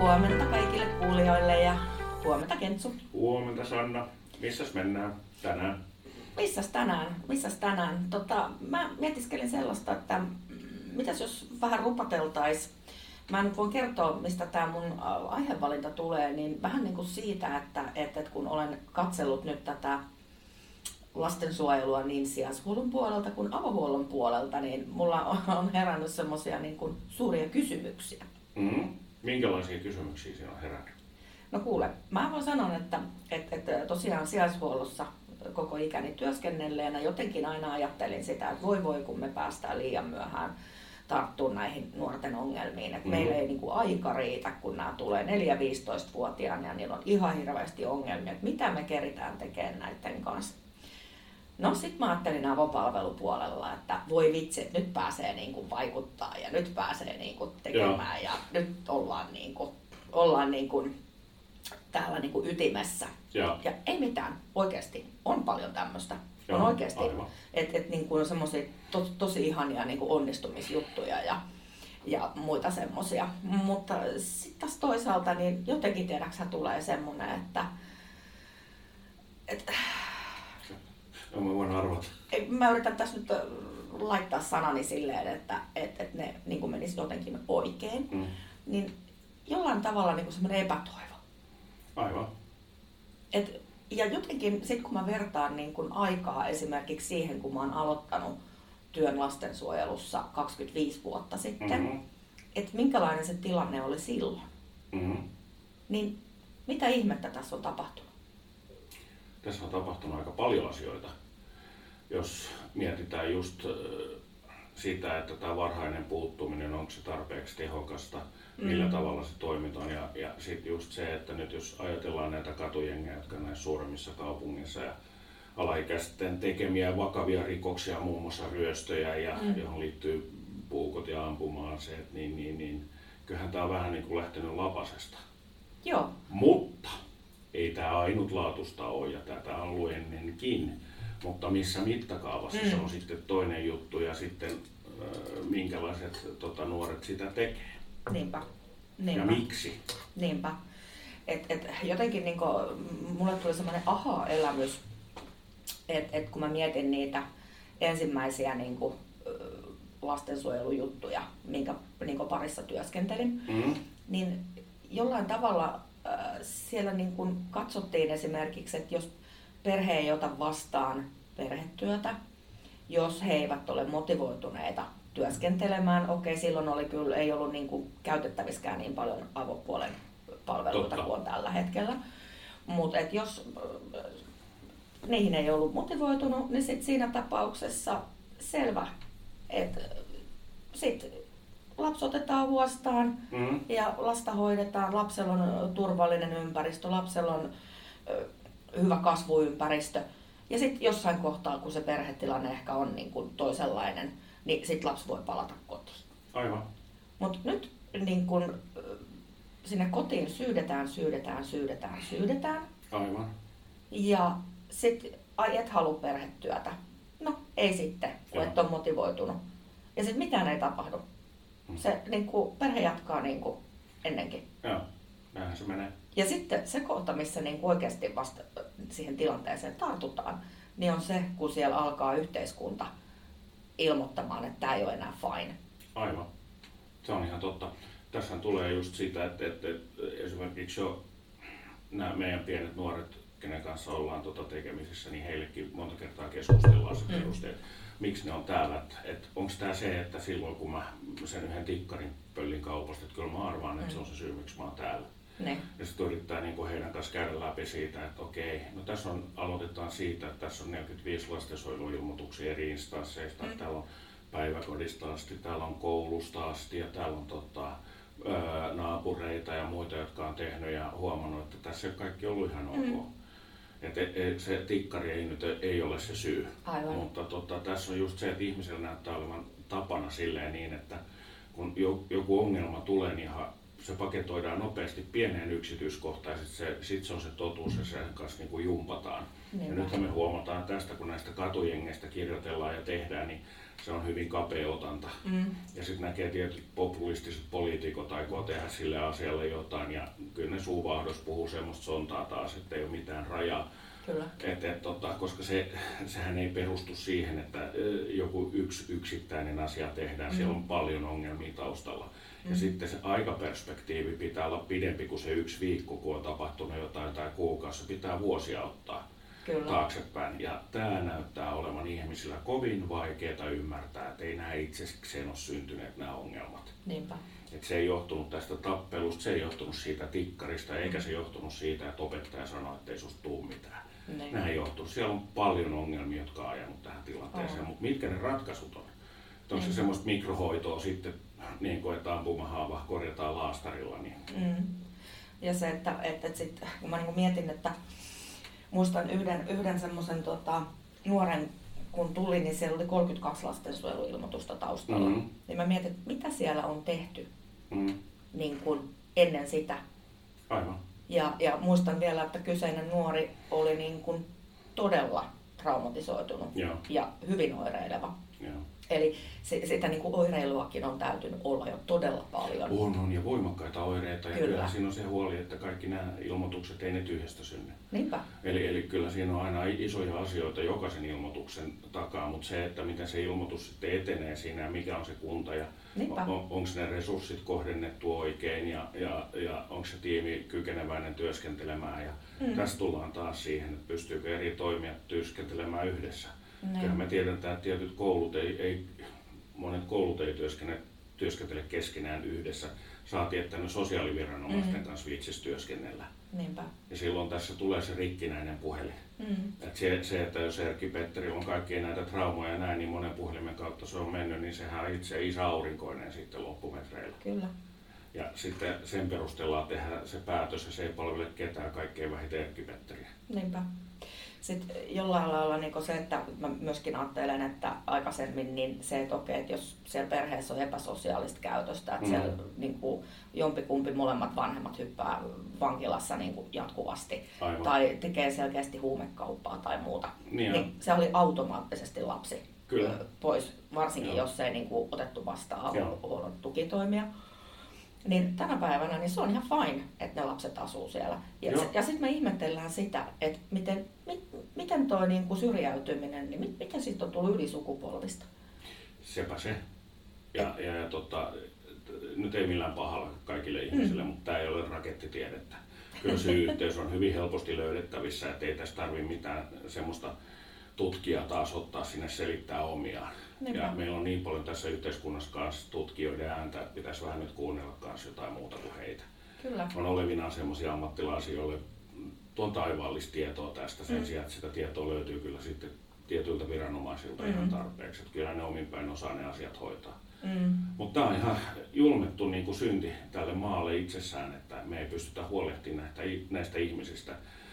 Huomenta kaikille kuulijoille ja huomenta Kentsu. Huomenta Sanna. Missäs mennään tänään? Missäs tänään? Missäs tänään? Tota, mä mietiskelin sellaista, että mitäs jos vähän rupateltais. Mä nyt voin kertoa, mistä tämä mun aihevalinta tulee, niin vähän niin kuin siitä, että, että kun olen katsellut nyt tätä lastensuojelua niin sijaishuollon puolelta kuin avohuollon puolelta, niin mulla on herännyt semmoisia niin kuin suuria kysymyksiä. Mm. Minkälaisia kysymyksiä siinä on herännyt? No kuule, mä voin sanoa, että, että, että tosiaan sijaishuollossa koko ikäni työskennelleenä jotenkin aina ajattelin sitä, että voi voi kun me päästään liian myöhään tarttua näihin nuorten ongelmiin. Että mm. meillä ei niin kuin aika riitä, kun nämä tulee 4-15-vuotiaana ja niillä on ihan hirveästi ongelmia, että mitä me keritään tekemään näiden kanssa. No sit mä ajattelin avopalvelupuolella, että voi vitsi, että nyt pääsee niin kuin vaikuttaa ja nyt pääsee niin kuin tekemään Joo. ja nyt ollaan, niin kuin, ollaan niin kuin täällä niin kuin ytimessä. Joo. Ja ei mitään, oikeasti on paljon tämmöistä. On oikeasti, että et, niin kuin semmoisia to, tosi ihania niin kuin onnistumisjuttuja ja, ja muita semmoisia. Mutta sitten taas toisaalta niin jotenkin tiedäksä tulee semmoinen, että, että No mä voin arvata. Mä yritän tässä nyt laittaa sanani silleen, että et, et ne niin menis jotenkin oikein. Mm. Niin jollain tavalla niin semmoinen epätoivo. Aivan. Et, ja jotenkin sitten kun mä vertaan niin kun aikaa esimerkiksi siihen, kun mä oon aloittanut työn lastensuojelussa 25 vuotta sitten, mm-hmm. että minkälainen se tilanne oli silloin. Mm-hmm. Niin mitä ihmettä tässä on tapahtunut? Tässä on tapahtunut aika paljon asioita jos mietitään just sitä, että tämä varhainen puuttuminen, onko se tarpeeksi tehokasta, millä mm. tavalla se toimitaan. Ja, ja sitten just se, että nyt jos ajatellaan näitä katujengejä, jotka näissä suuremmissa kaupungeissa ja alaikäisten tekemiä vakavia rikoksia, muun muassa ryöstöjä, ja mm. johon liittyy puukot ja ampuma-aseet, niin, niin, niin kyllähän tämä on vähän niin kuin lähtenyt lapasesta. Joo. Mutta ei tämä ainutlaatusta ole, ja tätä on ollut ennenkin mutta missä mittakaavassa mm. se on sitten toinen juttu ja sitten minkälaiset tota, nuoret sitä tekee. Niinpä. Niinpä. Ja miksi. Niinpä. Et, et, jotenkin niin kuin, mulle tuli semmoinen aha-elämys, että et kun mä mietin niitä ensimmäisiä niin kuin, lastensuojelujuttuja, minkä niin kuin parissa työskentelin, mm. niin jollain tavalla äh, siellä niin kuin katsottiin esimerkiksi, että jos perhe ei ota vastaan perhetyötä, jos he eivät ole motivoituneita työskentelemään. Okei, silloin oli kyllä, ei ollut niin kuin käytettävissäkään niin paljon avopuolen palveluita Totta. kuin tällä hetkellä. Mutta jos äh, niihin ei ollut motivoitunut, niin sit siinä tapauksessa selvä, että sitten lapsi otetaan huostaan mm. ja lasta hoidetaan, lapsella on turvallinen ympäristö, lapsella on hyvä kasvuympäristö. Ja sitten jossain kohtaa, kun se perhetilanne ehkä on niin kuin toisenlainen, niin sitten lapsi voi palata kotiin. Aivan. Mutta nyt niin kun, sinne kotiin syydetään, syydetään, syydetään, syydetään. Aivan. Ja sitten, ai et halua perhetyötä. No, ei sitten, kun Joo. et ole motivoitunut. Ja sitten mitään ei tapahdu. Se niin kuin, perhe jatkaa niin kuin ennenkin. Joo, näinhän se menee. Ja sitten se kohta, missä niin oikeasti vasta siihen tilanteeseen tartutaan, niin on se, kun siellä alkaa yhteiskunta ilmoittamaan, että tämä ei ole enää fine. Aivan. Se on ihan totta. Tässä tulee just sitä, että, että, että esimerkiksi jo nämä meidän pienet nuoret, kenen kanssa ollaan tuota tekemisissä, niin heillekin monta kertaa keskustellaan se mm. perusteet, miksi ne on täällä. Että, että onko tämä se, että silloin kun mä sen yhden tikkarin pöllin kaupasta, että kyllä mä arvaan, että mm. se on se syy, miksi mä oon täällä. Ne. Ja sitten yrittää niin kuin heidän kanssa käydä läpi siitä, että okei, no tässä on, aloitetaan siitä, että tässä on 45 lastensuojeluilmoituksia eri instansseista, mm. täällä on päiväkodista asti, täällä on koulusta asti ja täällä on tota, ää, naapureita ja muita, jotka on tehnyt ja huomannut, että tässä ei kaikki ollut ihan ok. Mm. Et, et, se tikkari ei nyt ei ole se syy. Aivan. Mutta tota, tässä on just se, että ihmisellä näyttää olevan tapana silleen niin, että kun joku ongelma tulee, niin se paketoidaan nopeasti pieneen yksityiskohtaan, ja sitten se, sit se on se totuus ja sen kanssa niin kuin jumpataan. Niinpä. Ja nythän me huomataan tästä, kun näistä katujengeistä kirjoitellaan ja tehdään, niin se on hyvin kapea otanta. Mm. Ja sitten näkee tietyt populistiset poliitikot aikoo tehdä sille asialle jotain, ja kyllä ne suuvahdos puhuu semmoista sontaa taas, että ei ole mitään rajaa. Kyllä. Et, et, tota, koska se, sehän ei perustu siihen, että joku yksi yksittäinen asia tehdään, mm. siellä on paljon ongelmia taustalla. Ja mm. sitten se aikaperspektiivi pitää olla pidempi kuin se yksi viikko, kun on tapahtunut jotain tai kuukausi. Pitää vuosia ottaa Kyllä. taaksepäin. Ja tämä näyttää olevan ihmisillä kovin vaikeaa ymmärtää, että ei nämä itsekseen ole syntyneet nämä ongelmat. Niinpä. Et se ei johtunut tästä tappelusta, se ei johtunut siitä tikkarista, eikä se johtunut siitä, että opettaja sanoi, että ei susta tule mitään. Niin. Nämä ei johtunut. Siellä on paljon ongelmia, jotka on ajanut tähän tilanteeseen, mutta mitkä ne ratkaisut on? Onko se niin. semmoista mikrohoitoa sitten, niin kuin, että ampumahaava korjataan laastarilla? Niin... Mm. Ja se, että, että, että sit, kun mä niin mietin, että muistan yhden, yhden semmoisen tota, nuoren, kun tuli, niin siellä oli 32 lastensuojeluilmoitusta taustalla. Mm-hmm. Niin mä mietin, että mitä siellä on tehty mm-hmm. niin kuin ennen sitä. Aivan. Ja, ja muistan vielä, että kyseinen nuori oli niin kuin todella traumatisoitunut Joo. ja hyvin oireileva. Eli se, sitä niin kuin oireiluakin on täytynyt olla jo todella paljon. On, on ja voimakkaita oireita. Ja kyllä. siinä on se huoli, että kaikki nämä ilmoitukset ei ne tyhjästä synny. Niinpä. Eli, eli kyllä siinä on aina isoja asioita jokaisen ilmoituksen takaa, mutta se, että miten se ilmoitus sitten etenee siinä ja mikä on se kunta ja on, onko ne resurssit kohdennettu oikein ja, ja, ja onko se tiimi kykeneväinen työskentelemään. Ja mm. Tässä tullaan taas siihen, että pystyykö eri toimijat työskentelemään yhdessä. Niin. Kyllä me tiedetään, että tietyt koulut ei, ei monet koulut ei työskentele, työskentele keskenään yhdessä. Saati, että ne sosiaaliviranomaisten mm-hmm. kanssa viitsisi työskennellä. Niinpä. Ja silloin tässä tulee se rikkinäinen puhelin. Mm-hmm. Et se, se, että jos Erkki Petteri on kaikkia näitä traumoja ja näin, niin monen puhelimen kautta se on mennyt, niin sehän on itse isä aurinkoinen sitten loppumetreillä. Kyllä. Ja sitten sen perusteella tehdä se päätös ja se ei palvele ketään, kaikkein vähiten Erkki Petteriä. Niinpä sitten jollain lailla niin se, että mä myöskin ajattelen, että aikaisemmin niin se, että okei, että jos siellä perheessä on epäsosiaalista käytöstä, että mm. siellä niin kuin, jompikumpi molemmat vanhemmat hyppää vankilassa niin kuin jatkuvasti Aivan. tai tekee selkeästi huumekauppaa tai muuta, niin, niin se oli automaattisesti lapsi Kyllä. pois, varsinkin Joo. jos ei niin kuin, otettu vastaan avohuollon tukitoimia niin tänä päivänä niin se on ihan fine, että ne lapset asuu siellä. Ja, ja sitten me ihmetellään sitä, että miten, mit, miten tuo niin kuin syrjäytyminen, niin mit, miten siitä on tullut ylisukupolvista? Sepä se. Ja, ja, ja tota, nyt ei millään pahalla kaikille ihmisille, mm. mutta tämä ei ole rakettitiedettä. Kyllä se yhteys on hyvin helposti löydettävissä, että ei tässä tarvitse mitään semmoista tutkijaa taas ottaa sinne selittää omiaan. Niinpä. Ja meillä on niin paljon tässä yhteiskunnassa kanssa tutkijoiden ääntä, että pitäisi vähän nyt kuunnella kanssa jotain muuta kuin heitä. Kyllä. On olevinaan sellaisia ammattilaisia, joille tuon taivaallista tietoa tästä sen mm. sijaan, että sitä tietoa löytyy kyllä sitten tietyiltä viranomaisilta mm. ihan tarpeeksi. Että kyllä ne omin päin osaa ne asiat hoitaa. Mm. Mutta tämä on ihan julmettu niin kuin synti tälle maalle itsessään, että me ei pystytä huolehtimaan näistä, näistä ihmisistä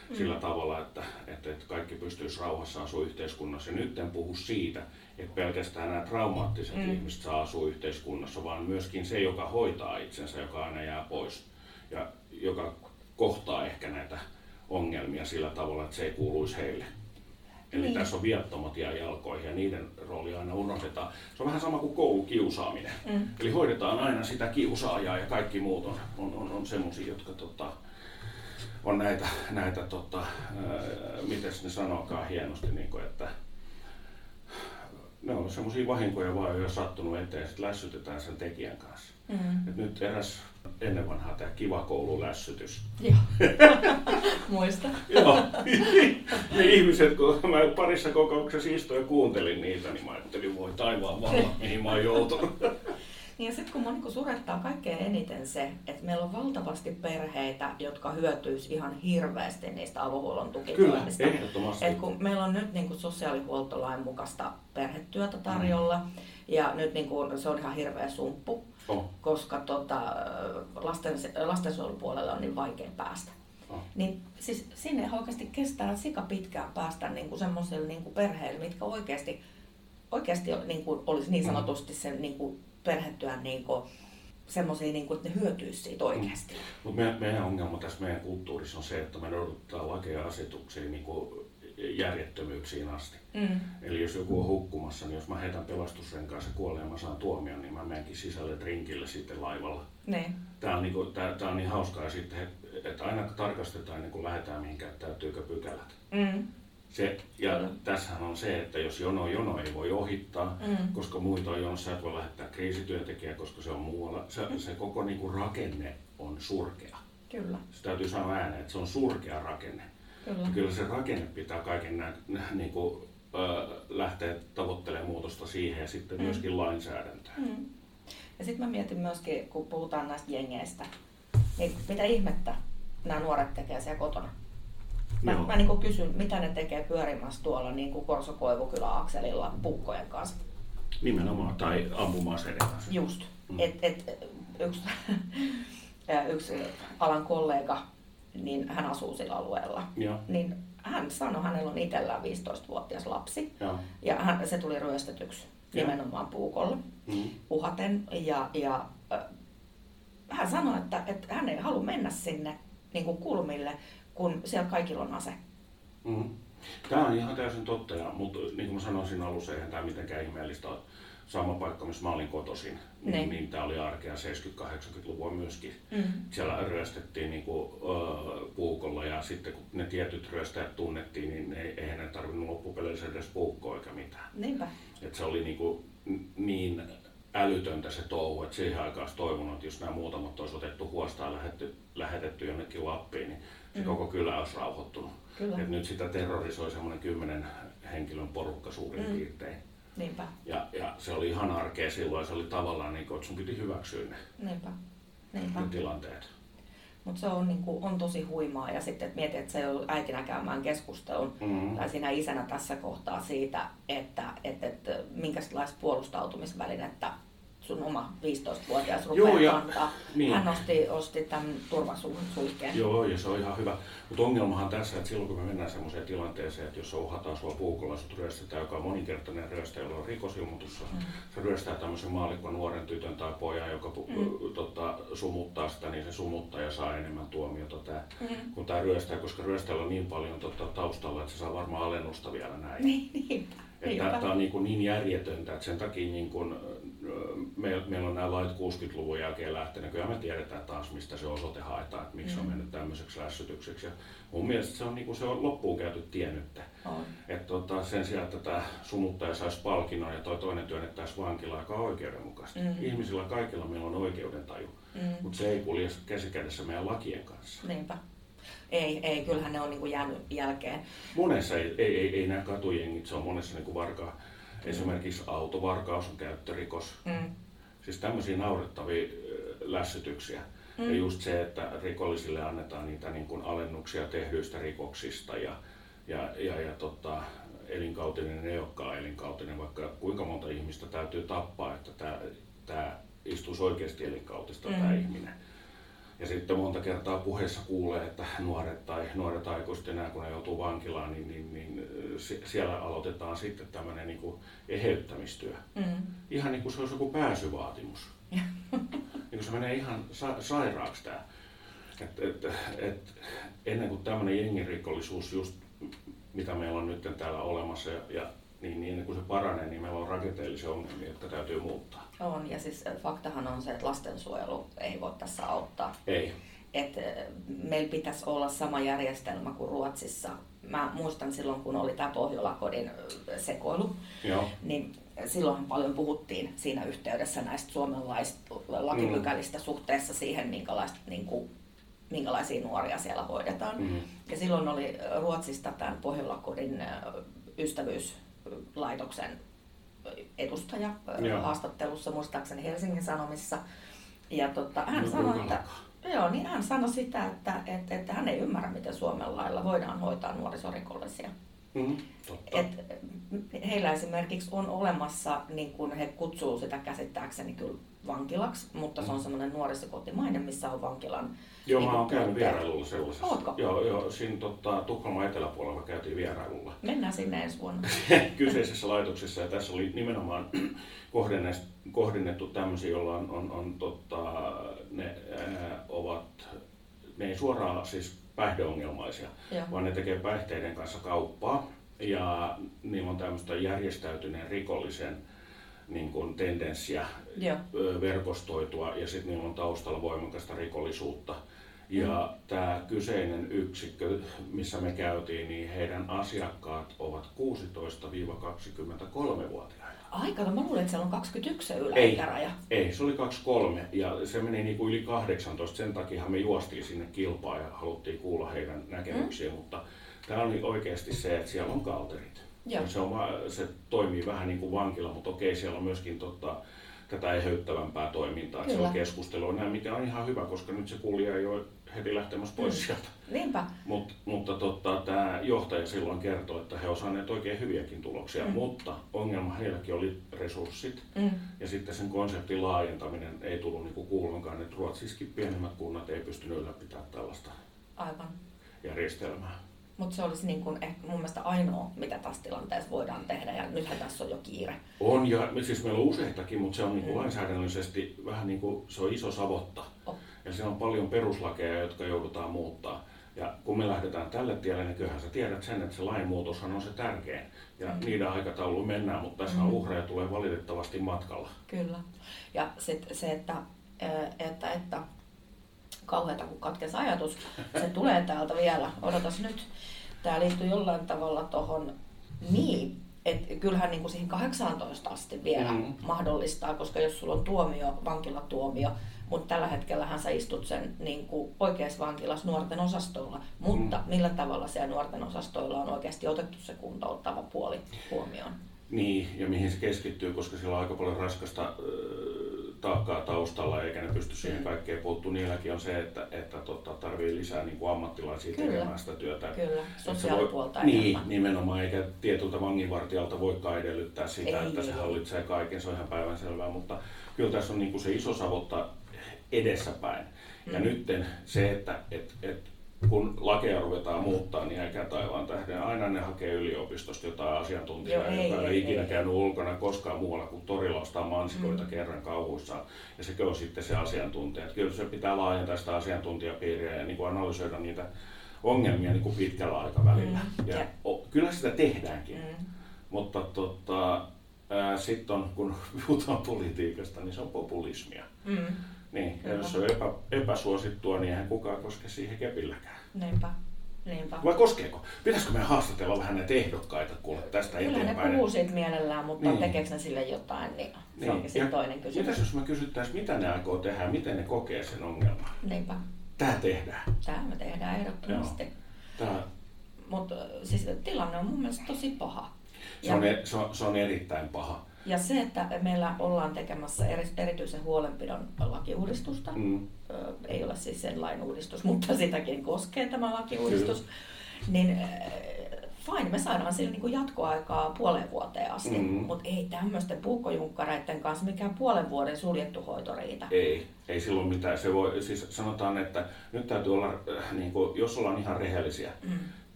mm. sillä tavalla, että, että, että kaikki pystyisi rauhassa asua yhteiskunnassa. Ja nyt en puhu siitä, että pelkästään nämä traumaattiset mm. ihmiset saa asua yhteiskunnassa, vaan myöskin se, joka hoitaa itsensä, joka aina jää pois ja joka kohtaa ehkä näitä ongelmia sillä tavalla, että se ei kuuluisi heille. Eli niin. tässä on viattomat ja jalkoihin ja niiden rooli aina unohdetaan. Se on vähän sama kuin koulukiusaaminen. Mm. Eli hoidetaan aina sitä kiusaajaa ja kaikki muut on, on, on, on semmoisia, jotka tota, on näitä, näitä tota, miten ne sanokaan hienosti, niin kuin, että ne on semmoisia vahinkoja vaan, jo sattunut eteen, ja sitten lässytetään sen tekijän kanssa. Mm. Et nyt eräs ennen vanhaa tämä kiva koululässytys. Joo, muista. Joo, ne ihmiset, kun mä parissa kokouksessa istuin ja kuuntelin niitä, niin mä ajattelin, voi taivaan vallat, mihin mä oon joutunut. Niin ja sitten kun niin surettaa kaikkein eniten se, että meillä on valtavasti perheitä, jotka hyötyis ihan hirveästi niistä avohuollon tukitoimista. Kyllä, ehdottomasti. Et kun meillä on nyt niin kuin sosiaalihuoltolain mukaista perhetyötä tarjolla, mm. ja nyt niin kuin, se on ihan hirveä sumppu, oh. koska tota, lasten, lastensuojelupuolella on niin vaikea päästä. Oh. Niin siis sinne oikeasti kestää sika pitkään päästä niin kuin semmoiselle niin kuin perheelle, mitkä oikeasti, oikeasti niin kuin olisi niin mm. sanotusti sen niin kuin perhetyön niin kuin, semmoisia, niin kuin, että ne hyötyisi siitä oikeasti. Mm. Mutta meidän, meidän ongelma tässä meidän kulttuurissa on se, että me noudatetaan lakeja ja asetuksia niin kuin järjettömyyksiin asti. Mm. Eli jos joku on hukkumassa, niin jos mä heitän pelastusrenkaan se kuolee ja mä saan tuomion, niin mä menenkin sisälle drinkille sitten laivalla. Ne. Tämä on, niinku, tää, tää on niin hauskaa ja sitten, että aina tarkastetaan ennen kuin lähdetään mihinkään, täyttyykö pykälät. Mm. Se, ja mm. tässähän on se, että jos jono jono ei voi ohittaa, mm. koska muita on jonossa, et voi lähettää kriisityöntekijää, koska se on muualla. Se, se koko niin kuin rakenne on surkea. Kyllä. Se täytyy sanoa ääneen, että se on surkea rakenne. Kyllä. Kyllä se rakenne pitää kaiken näin, niin kuin, äh, lähteä tavoittelemaan muutosta siihen ja sitten mm. myöskin lainsäädäntöä. Mm. Ja sitten mä mietin myöskin, kun puhutaan näistä jengeistä, niin mitä ihmettä nämä nuoret tekee siellä kotona? Mä, mä niin kysyn, mitä ne tekee pyörimässä tuolla niin kuin Korso-Koivukylä-akselilla puukkojen kanssa. Nimenomaan, tai ampumaan kanssa. Just. Mm. Et, et, yksi, yksi alan kollega, niin hän asuu sillä alueella. Ja. Niin hän sanoi, hänellä on itsellään 15-vuotias lapsi. Ja, ja hän, se tuli ryöstetyksi ja. nimenomaan puukolla mm. uhaten. Ja, ja äh, hän sanoi, että, että hän ei halua mennä sinne niin kuin kulmille, kun siellä kaikilla on ase. Mm. Tämä on ihan täysin totta, ja, mutta niin kuin mä sanoisin alussa, eihän tämä mitenkään ihmeellistä sama paikka, missä mä olin kotoisin, niin, niin tämä oli arkea 70-80-luvua myöskin. Mm. Siellä ryöstettiin niin kuin, uh, puukolla ja sitten kun ne tietyt ryöstäjät tunnettiin, niin ei, eihän ne tarvinnut loppupeleissä edes puukkoa eikä mitään. Niinpä. Et se oli niin, kuin, niin älytöntä se touhu, että siihen aikaan olisi toivonut, että jos nämä muutamat olisi otettu huostaan ja lähetetty, lähetetty jonnekin Lappiin, niin se mm. koko kylä olisi rauhoittunut. Kyllä. Et nyt sitä terrorisoi semmoinen kymmenen henkilön porukka suurin mm. piirtein. Niinpä. Ja, ja se oli ihan arkea silloin, se oli tavallaan niin kuin, että sun piti hyväksyä ne, Niinpä. Niinpä. ne tilanteet. Mutta se on, niin kuin, on tosi huimaa ja sitten että mietit, että se on äitinä käymään keskustelun mm-hmm. tai siinä isänä tässä kohtaa siitä, että, että, että minkälaista puolustautumisvälinettä sun oma 15-vuotias rupeaa Joo, ja, kantaa. Niin. Hän osti, osti tämän turvasuihkeen. Joo, ja se on ihan hyvä. Mutta ongelmahan tässä, että silloin kun me mennään sellaiseen tilanteeseen, että jos uhataan sua puukolla, sut ryöstetään, joka on moninkertainen ryöstä, jolla on rikosilmoitus, mm. se ryöstää tämmöisen maalikon nuoren tytön tai pojan, joka mm. tota, sumuttaa sitä, niin se sumuttaja saa enemmän tuomiota tää, mm. kun tämä ryöstää, koska ryöstäjällä on niin paljon tota, taustalla, että se saa varmaan alennusta vielä näin. Niin, niin. Että tämä on niin, niin järjetöntä, että sen takia niin kuin, me, meillä on nämä lait 60-luvun jälkeen lähtenyt, kyllä me tiedetään taas, mistä se osoite haetaan, että miksi mm. on mennyt tämmöiseksi lässytykseksi. Ja mun mielestä se on, niin kuin, se on loppuun käyty tie nyt. Että tota, sen sijaan, että tämä sumuttaja saisi palkinnon ja toi toinen työnnettäisiin vankilaan, joka on oikeudenmukaista. Mm. Ihmisillä kaikilla meillä on oikeudentaju, mm. mutta se ei kulje käsikädessä meidän lakien kanssa. Niinpä. Ei, ei, kyllähän ne on niin kuin jäänyt jälkeen. Monessa ei, ei, ei, ei nämä katujengit, se on monessa niin kuin varkaa Esimerkiksi autovarkaus on käyttörikos. Mm. Siis tämmöisiä naurettavia lässytyksiä. Mm. Ja just se, että rikollisille annetaan niitä niin kuin alennuksia tehdyistä rikoksista ja, ja, ja, ja tota, elinkautinen ei olekaan elinkautinen, vaikka kuinka monta ihmistä täytyy tappaa, että tämä, tämä istuisi oikeasti elinkautista mm. tämä ihminen. Ja sitten monta kertaa puheessa kuulee, että nuoret tai nuoret aikuiset enää kun ne joutuu vankilaan, niin, niin, niin siellä aloitetaan sitten tämmöinen niin eheyttämistyö. Mm. Ihan niin kuin se olisi joku pääsyvaatimus. niin kuin se menee ihan sa- sairaaksi tämä. Et, et, et, ennen kuin tämmöinen jengirikollisuus, just mitä meillä on nyt täällä olemassa, ja, ja niin, niin ennen kuin se paranee, niin meillä on rakenteellisia ongelmia, jotka täytyy muuttaa. On, ja siis faktahan on se, että lastensuojelu ei voi tässä auttaa. Ei. Et meillä pitäisi olla sama järjestelmä kuin Ruotsissa. Mä muistan silloin, kun oli tämä Pohjolakodin sekoilu, Joo. niin silloinhan paljon puhuttiin siinä yhteydessä näistä suomalaisista lakipykälistä mm. suhteessa siihen, minkälaista, niin kuin, minkälaisia nuoria siellä hoidetaan. Mm. Ja silloin oli Ruotsista tämän Pohjolakodin ystävyyslaitoksen edustaja Joo. haastattelussa muistaakseni Helsingin Sanomissa. Ja tota, hän no, sanoi, että, joo, niin hän sanoi sitä, että, että, että hän ei ymmärrä, miten Suomen lailla voidaan hoitaa nuorisorikollisia. Mm, totta. Et heillä esimerkiksi on olemassa, niin kuin he kutsuu sitä käsittääkseni kyllä vankilaksi, mutta se on Mm. semmoinen nuorisokotimainen, missä on vankilan Joo, niin mä oon käynyt vierailulla sellaisessa. Ootko? Joo, joo, siinä tota, Tukholman eteläpuolella käytiin vierailulla. Mennään sinne ensi vuonna. kyseisessä laitoksessa ja tässä oli nimenomaan kohdennettu, kohdennettu tämmöisiä, joilla on, on, on tota, ne ää, ovat, ne ei suoraan siis päihdeongelmaisia, Joo. vaan ne tekee päihteiden kanssa kauppaa ja niillä on tämmöistä järjestäytyneen rikollisen niin kuin tendenssiä Joo. verkostoitua ja sitten niillä on taustalla voimakasta rikollisuutta. Ja mm. tämä kyseinen yksikkö, missä me käytiin, niin heidän asiakkaat ovat 16-23-vuotiaita. Aika, mä luulen, että siellä on 21 se Ei, yläikäraja. ei, se oli 23 ja se meni niin kuin yli 18. Sen takia me juostiin sinne kilpaan ja haluttiin kuulla heidän näkemyksiä, mm. mutta tämä oli oikeasti se, että siellä on kalterit. Joo. Se, on, se toimii vähän niin kuin vankila, mutta okei, siellä on myöskin tota, tätä eheyttävämpää toimintaa, Kyllä. se on keskustelua mikä on ihan hyvä, koska nyt se kulje ei ole heti lähtemässä pois Mm. sieltä. Niinpä. Mut, mutta tota, tämä johtaja silloin kertoi, että he ovat saaneet oikein hyviäkin tuloksia, Mm. mutta ongelma heilläkin oli resurssit. Mm. Ja sitten sen konseptin laajentaminen ei tullut niinku kuulonkaan, että Ruotsissakin pienemmät kunnat ei pystynyt ylläpitämään tällaista Aivan. järjestelmää. Mutta se olisi niin ehkä mun mielestä ainoa, mitä tässä tilanteessa voidaan tehdä. Ja nythän tässä on jo kiire. On, ja siis meillä on useitakin, mutta se on niinku Mm. lainsäädännöllisesti vähän niin kuin, se on iso savotta. Oh. Ja siellä on paljon peruslakeja, jotka joudutaan muuttaa. Ja kun me lähdetään tälle tielle, niin kyllähän sä tiedät sen, että se lainmuutoshan on se tärkein. Ja Mm. niiden aikatauluun mennään, mutta tässä Mm. uhreja tulee valitettavasti matkalla. Kyllä. Ja sitten se, että, että, että kauheata kun katkesi ajatus, se tulee täältä vielä. Odotas nyt. Tämä liittyy jollain tavalla tuohon niin, että kyllähän niin kuin siihen 18 asti vielä mm. mahdollistaa, koska jos sulla on tuomio, vankilatuomio, mutta tällä hetkellähän sä istut sen niin kuin oikeassa vankilassa nuorten osastolla, mutta Mm. millä tavalla siellä nuorten osastoilla on oikeasti otettu se kuntouttava puoli huomioon? Niin, ja mihin se keskittyy, koska siellä on aika paljon raskasta taakkaa taustalla, eikä ne pysty siihen Mm. kaikkeen puuttuu. Niilläkin on se, että, että tota, tarvii lisää niin kuin ammattilaisia Kyllä. tekemään sitä työtä. Kyllä, sosiaalipuolta voi, Niin, nimenomaan, eikä tietyltä vanginvartijalta voikaan edellyttää sitä, Ei, että se hallitsee kaiken, se on ihan päivänselvää, mutta kyllä tässä on niin kuin se iso savotta edessäpäin. Ja Mm. nytten se, että et, et, kun lakeja ruvetaan muuttaa, niin eikä taivaan tähden aina ne hakee yliopistosta jotain asiantuntijaa, Joo, ei, joka ei, ei, ikinä ei. käynyt ulkona koskaan muualla kuin torilla ostaa mansikoita Mm. kerran kauhuissaan. Ja se on sitten se asiantuntija. Että kyllä se pitää laajentaa sitä asiantuntijapiiriä ja niin kuin analysoida niitä ongelmia niin kuin pitkällä aikavälillä. Mm, Ja ja- o, kyllä sitä tehdäänkin. Mm. Mutta tota, sitten kun puhutaan politiikasta, niin se on populismia. Mm. Niin, ja jos se on epä, epäsuosittua, niin eihän kukaan koske siihen kepilläkään. Niinpä. Niinpä. Vai koskeeko? Pitäisikö meidän haastatella vähän näitä ehdokkaita kuule tästä Kyllä ne eteenpäin? puhuu siitä mielellään, mutta Niin. tekeekö ne sille jotain, niin se Niin. onkin sitten Ja toinen kysymys. Mitäs jos me kysyttäisiin, mitä ne aikoo tehdä ja miten ne kokee sen ongelman? Niinpä. Tää tehdään. Tämä me tehdään ehdottomasti. Tää, Mutta siis tilanne on mun mielestä tosi paha. se, on, e- se, on, se on erittäin paha. Ja se, että meillä ollaan tekemässä eri, erityisen huolenpidon lakiuudistusta, Mm. ö, ei ole siis sen lain uudistus, mutta sitäkin koskee tämä lakiuudistus, niin äh, fine, me saadaan sillä niin jatkoaikaa puoleen vuoteen asti, Mhm. mutta ei tämmöisten puukkojunkkareiden kanssa mikään puolen vuoden suljettu hoito riitä. Ei, ei silloin mitään. Se voi, siis sanotaan, että nyt täytyy olla, äh, niin kuin, jos ollaan ihan rehellisiä, Mm.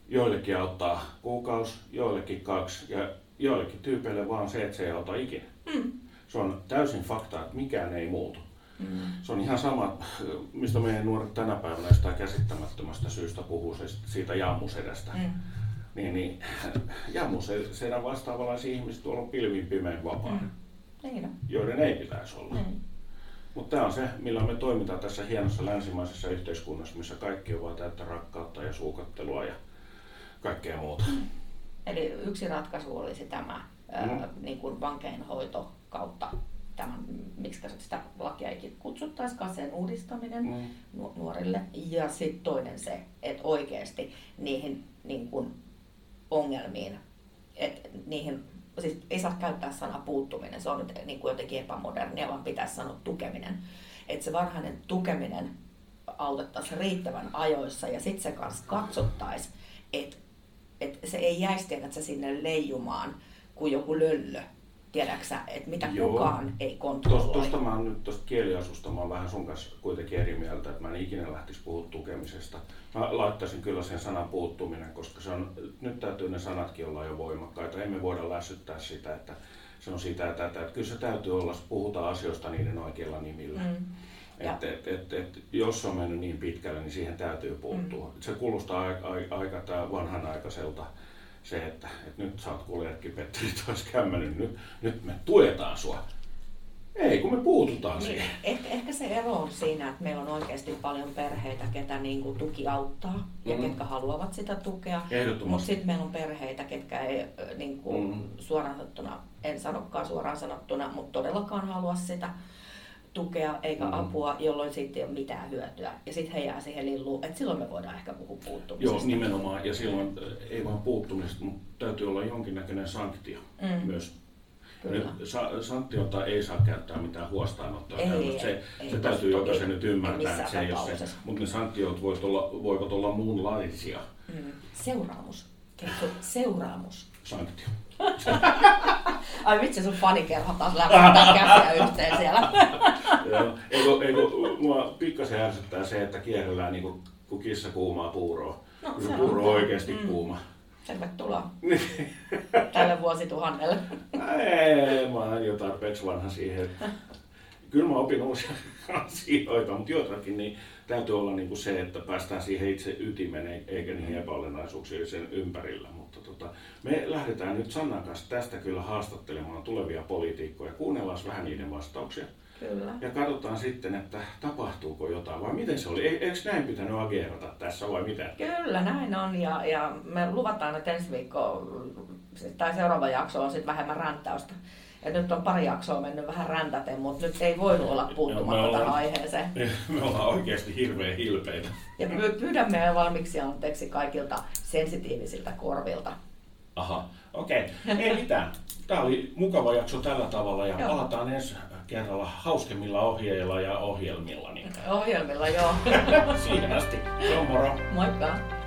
joillekin auttaa kuukausi, joillekin kaksi ja joillekin tyypeille vaan se, että se ei auta ikinä. Mm. Se on täysin fakta, että mikään ei muutu. Mm. Se on ihan sama, mistä meidän nuoret tänä päivänä jostain käsittämättömästä syystä puhuu se, siitä jammusedästä. Mm. Niin, niin jammusedän vastaavanlaisia ihmisiä tuolla on pilvin pimeän vapaa, Mm. Niin on. joiden ei pitäisi olla. Niin. Mutta tämä on se, millä me toimitaan tässä hienossa länsimaisessa yhteiskunnassa, missä kaikki on vain täyttä rakkautta ja suukattelua ja kaikkea muuta. Eli yksi ratkaisu olisi tämä Mm. niin kuin vankeinhoito kautta tämän, miksi sitä lakia ei kutsuttaisikaan, sen uudistaminen Mm. nu- nuorille. Ja sitten toinen se, että oikeasti niihin niin kuin ongelmiin, että niihin, siis ei saa käyttää sanaa puuttuminen, se on nyt niin kuin jotenkin epämodernia, vaan pitäisi sanoa tukeminen. Että se varhainen tukeminen autettaisiin riittävän ajoissa ja sitten se kanssa katsottaisiin, että et se ei jäisi tiedätkö, sinne leijumaan kuin joku löllö. Tiedäksä, että mitä Joo. kukaan ei kontrolloi. Tuosta mä oon nyt tuosta kieliasusta, mä oon vähän sun kanssa kuitenkin eri mieltä, että mä en ikinä lähtisi puhua tukemisesta. Mä laittaisin kyllä sen sanan puuttuminen, koska se on, nyt täytyy ne sanatkin olla jo voimakkaita. Emme voida lässyttää sitä, että se on sitä ja tätä. Että kyllä se täytyy olla, puhutaan asioista niiden oikeilla nimillä. Mm. Et, et, et, et, jos se on mennyt niin pitkälle, niin siihen täytyy puuttua. Mm. Se kuulostaa aika, aika, aika vanhanaikaiselta se, että, että nyt sä oot kuljetkin Petteri taas kämmennyt, nyt, nyt me tuetaan sua. Ei, kun me puututaan niin, siihen. Ehkä, ehkä se ero on siinä, että meillä on oikeasti paljon perheitä, ketä niin kuin tuki auttaa mm-hmm. ja ketkä haluavat sitä tukea. Mutta sitten meillä on perheitä, ketkä ei niin kuin mm-hmm. suoraan sanottuna, en sanokaan suoraan sanottuna, mutta todellakaan halua sitä tukea eikä mm. apua, jolloin siitä ei ole mitään hyötyä. Ja sitten he jää siihen lilluun, että silloin me voidaan ehkä puhua puuttumisesta. Joo, nimenomaan. Ja silloin ei vaan puuttumisesta, mutta täytyy olla jonkinnäköinen sanktio mm. myös. Nyt sa- sanktiota ei saa käyttää mitään huostaanottoa. Ei, se, ei, se täytyy jokaisen nyt ymmärtää, että se ei ole se. Mutta ne sanktiot voivat olla, voivat olla muunlaisia. Mm. Seuraamus. Seuraamus. Sanktio. Ai vitsi, sun fanikerho taas lämmittää käsiä yhteen siellä. Joo, eikö, eikö, mua pikkasen ärsyttää se, että kierrellään niin kuin, kuin kissa kuumaa puuroa. No, kun se puuro on oikeasti mm. kuuma. Tervetuloa tälle vuosituhannelle. Ei, mä oon jo tarpeeksi vanha siihen. Kyllä mä opin uusia asioita, mutta joitakin niin täytyy olla niin kuin se, että päästään siihen itse ytimeen eikä niihin epäolennaisuuksiin sen ympärillä. Mutta tota, me lähdetään nyt Sannan kanssa tästä kyllä haastattelemaan tulevia poliitikkoja. Kuunnellaan vähän niiden vastauksia. Kyllä. Ja katsotaan sitten, että tapahtuuko jotain vai miten se oli. Eikö näin pitänyt agerata tässä vai mitä? Kyllä, näin on. Ja, ja me luvataan, että ensi viikko tai seuraava jakso on sitten vähemmän ränttäystä. Ja nyt on pari jaksoa mennyt vähän räntäten, mutta nyt ei voinut olla puuttumatta ollaan, tähän aiheeseen. Me ollaan oikeasti hirveän hilpeitä. Ja pyydämme valmiiksi anteeksi kaikilta sensitiivisiltä korvilta. Aha, okei. Okay. Ei mitään. Tämä oli mukava jakso tällä tavalla ja joo. palataan ensi kerralla hauskemmilla ohjeilla ja ohjelmilla. Niin. Ohjelmilla, joo. Siihen asti. On moro. Moikka.